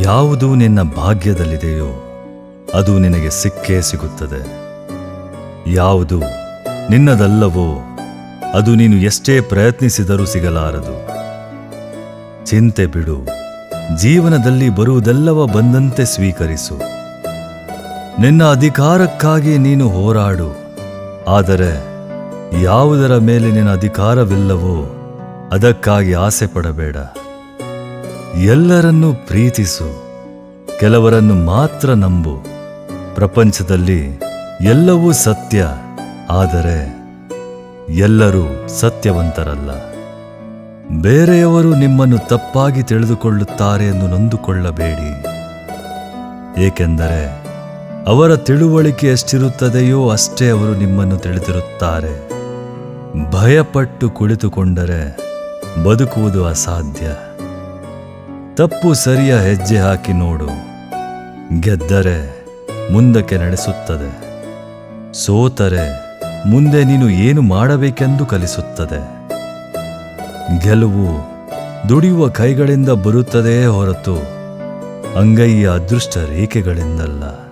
ಯಾವುದು ನಿನ್ನ ಭಾಗ್ಯದಲ್ಲಿದೆಯೋ ಅದು ನಿನಗೆ ಸಿಕ್ಕೇ ಸಿಗುತ್ತದೆ. ಯಾವುದು ನಿನ್ನದಲ್ಲವೋ ಅದು ನೀನು ಎಷ್ಟೇ ಪ್ರಯತ್ನಿಸಿದರೂ ಸಿಗಲಾರದು. ಚಿಂತೆ ಬಿಡು, ಜೀವನದಲ್ಲಿ ಬರುವುದೆಲ್ಲವ ಬಂದಂತೆ ಸ್ವೀಕರಿಸು. ನಿನ್ನ ಅಧಿಕಾರಕ್ಕಾಗಿ ನೀನು ಹೋರಾಡು, ಆದರೆ ಯಾವುದರ ಮೇಲೆ ನಿನ್ನ ಅಧಿಕಾರವಿಲ್ಲವೋ ಅದಕ್ಕಾಗಿ ಆಸೆ ಪಡಬೇಡ ಎಲ್ಲರನ್ನೂ ಪ್ರೀತಿಸು. ಕೆಲವರನ್ನು ಮಾತ್ರ ನಂಬು. ಪ್ರಪಂಚದಲ್ಲಿ ಎಲ್ಲವೂ ಸತ್ಯ, ಆದರೆ ಎಲ್ಲರೂ ಸತ್ಯವಂತರಲ್ಲ. ಬೇರೆಯವರು ನಿಮ್ಮನ್ನು ತಪ್ಪಾಗಿ ತಿಳಿದುಕೊಳ್ಳುತ್ತಾರೆ ಎಂದು ನೊಂದುಕೊಳ್ಳಬೇಡಿ. ಏಕೆಂದರೆ ಅವರ ತಿಳುವಳಿಕೆ ಎಷ್ಟಿರುತ್ತದೆಯೋ ಅಷ್ಟೇ ಅವರು ನಿಮ್ಮನ್ನು ತಿಳಿದಿರುತ್ತಾರೆ. ಭಯಪಟ್ಟು ಕುಳಿತುಕೊಂಡರೆ ಬದುಕುವುದು ಅಸಾಧ್ಯ. ತಪ್ಪು ಸರಿಯ ಹೆಜ್ಜೆ ಹಾಕಿ ನೋಡು. ಗೆದ್ದರೆ ಮುಂದಕ್ಕೆ ನಡೆಸುತ್ತದೆ. ಸೋತರೆ ಮುಂದೆ ನೀನು ಏನು ಮಾಡಬೇಕೆಂದು ಕಲಿಸುತ್ತದೆ. ಗೆಲುವು ದುಡಿಯುವ ಕೈಗಳಿಂದ ಬರುತ್ತದೆಯೇ ಹೊರತು ಅಂಗೈಯ ಅದೃಷ್ಟ ರೇಖೆಗಳಿಂದಲ್ಲ.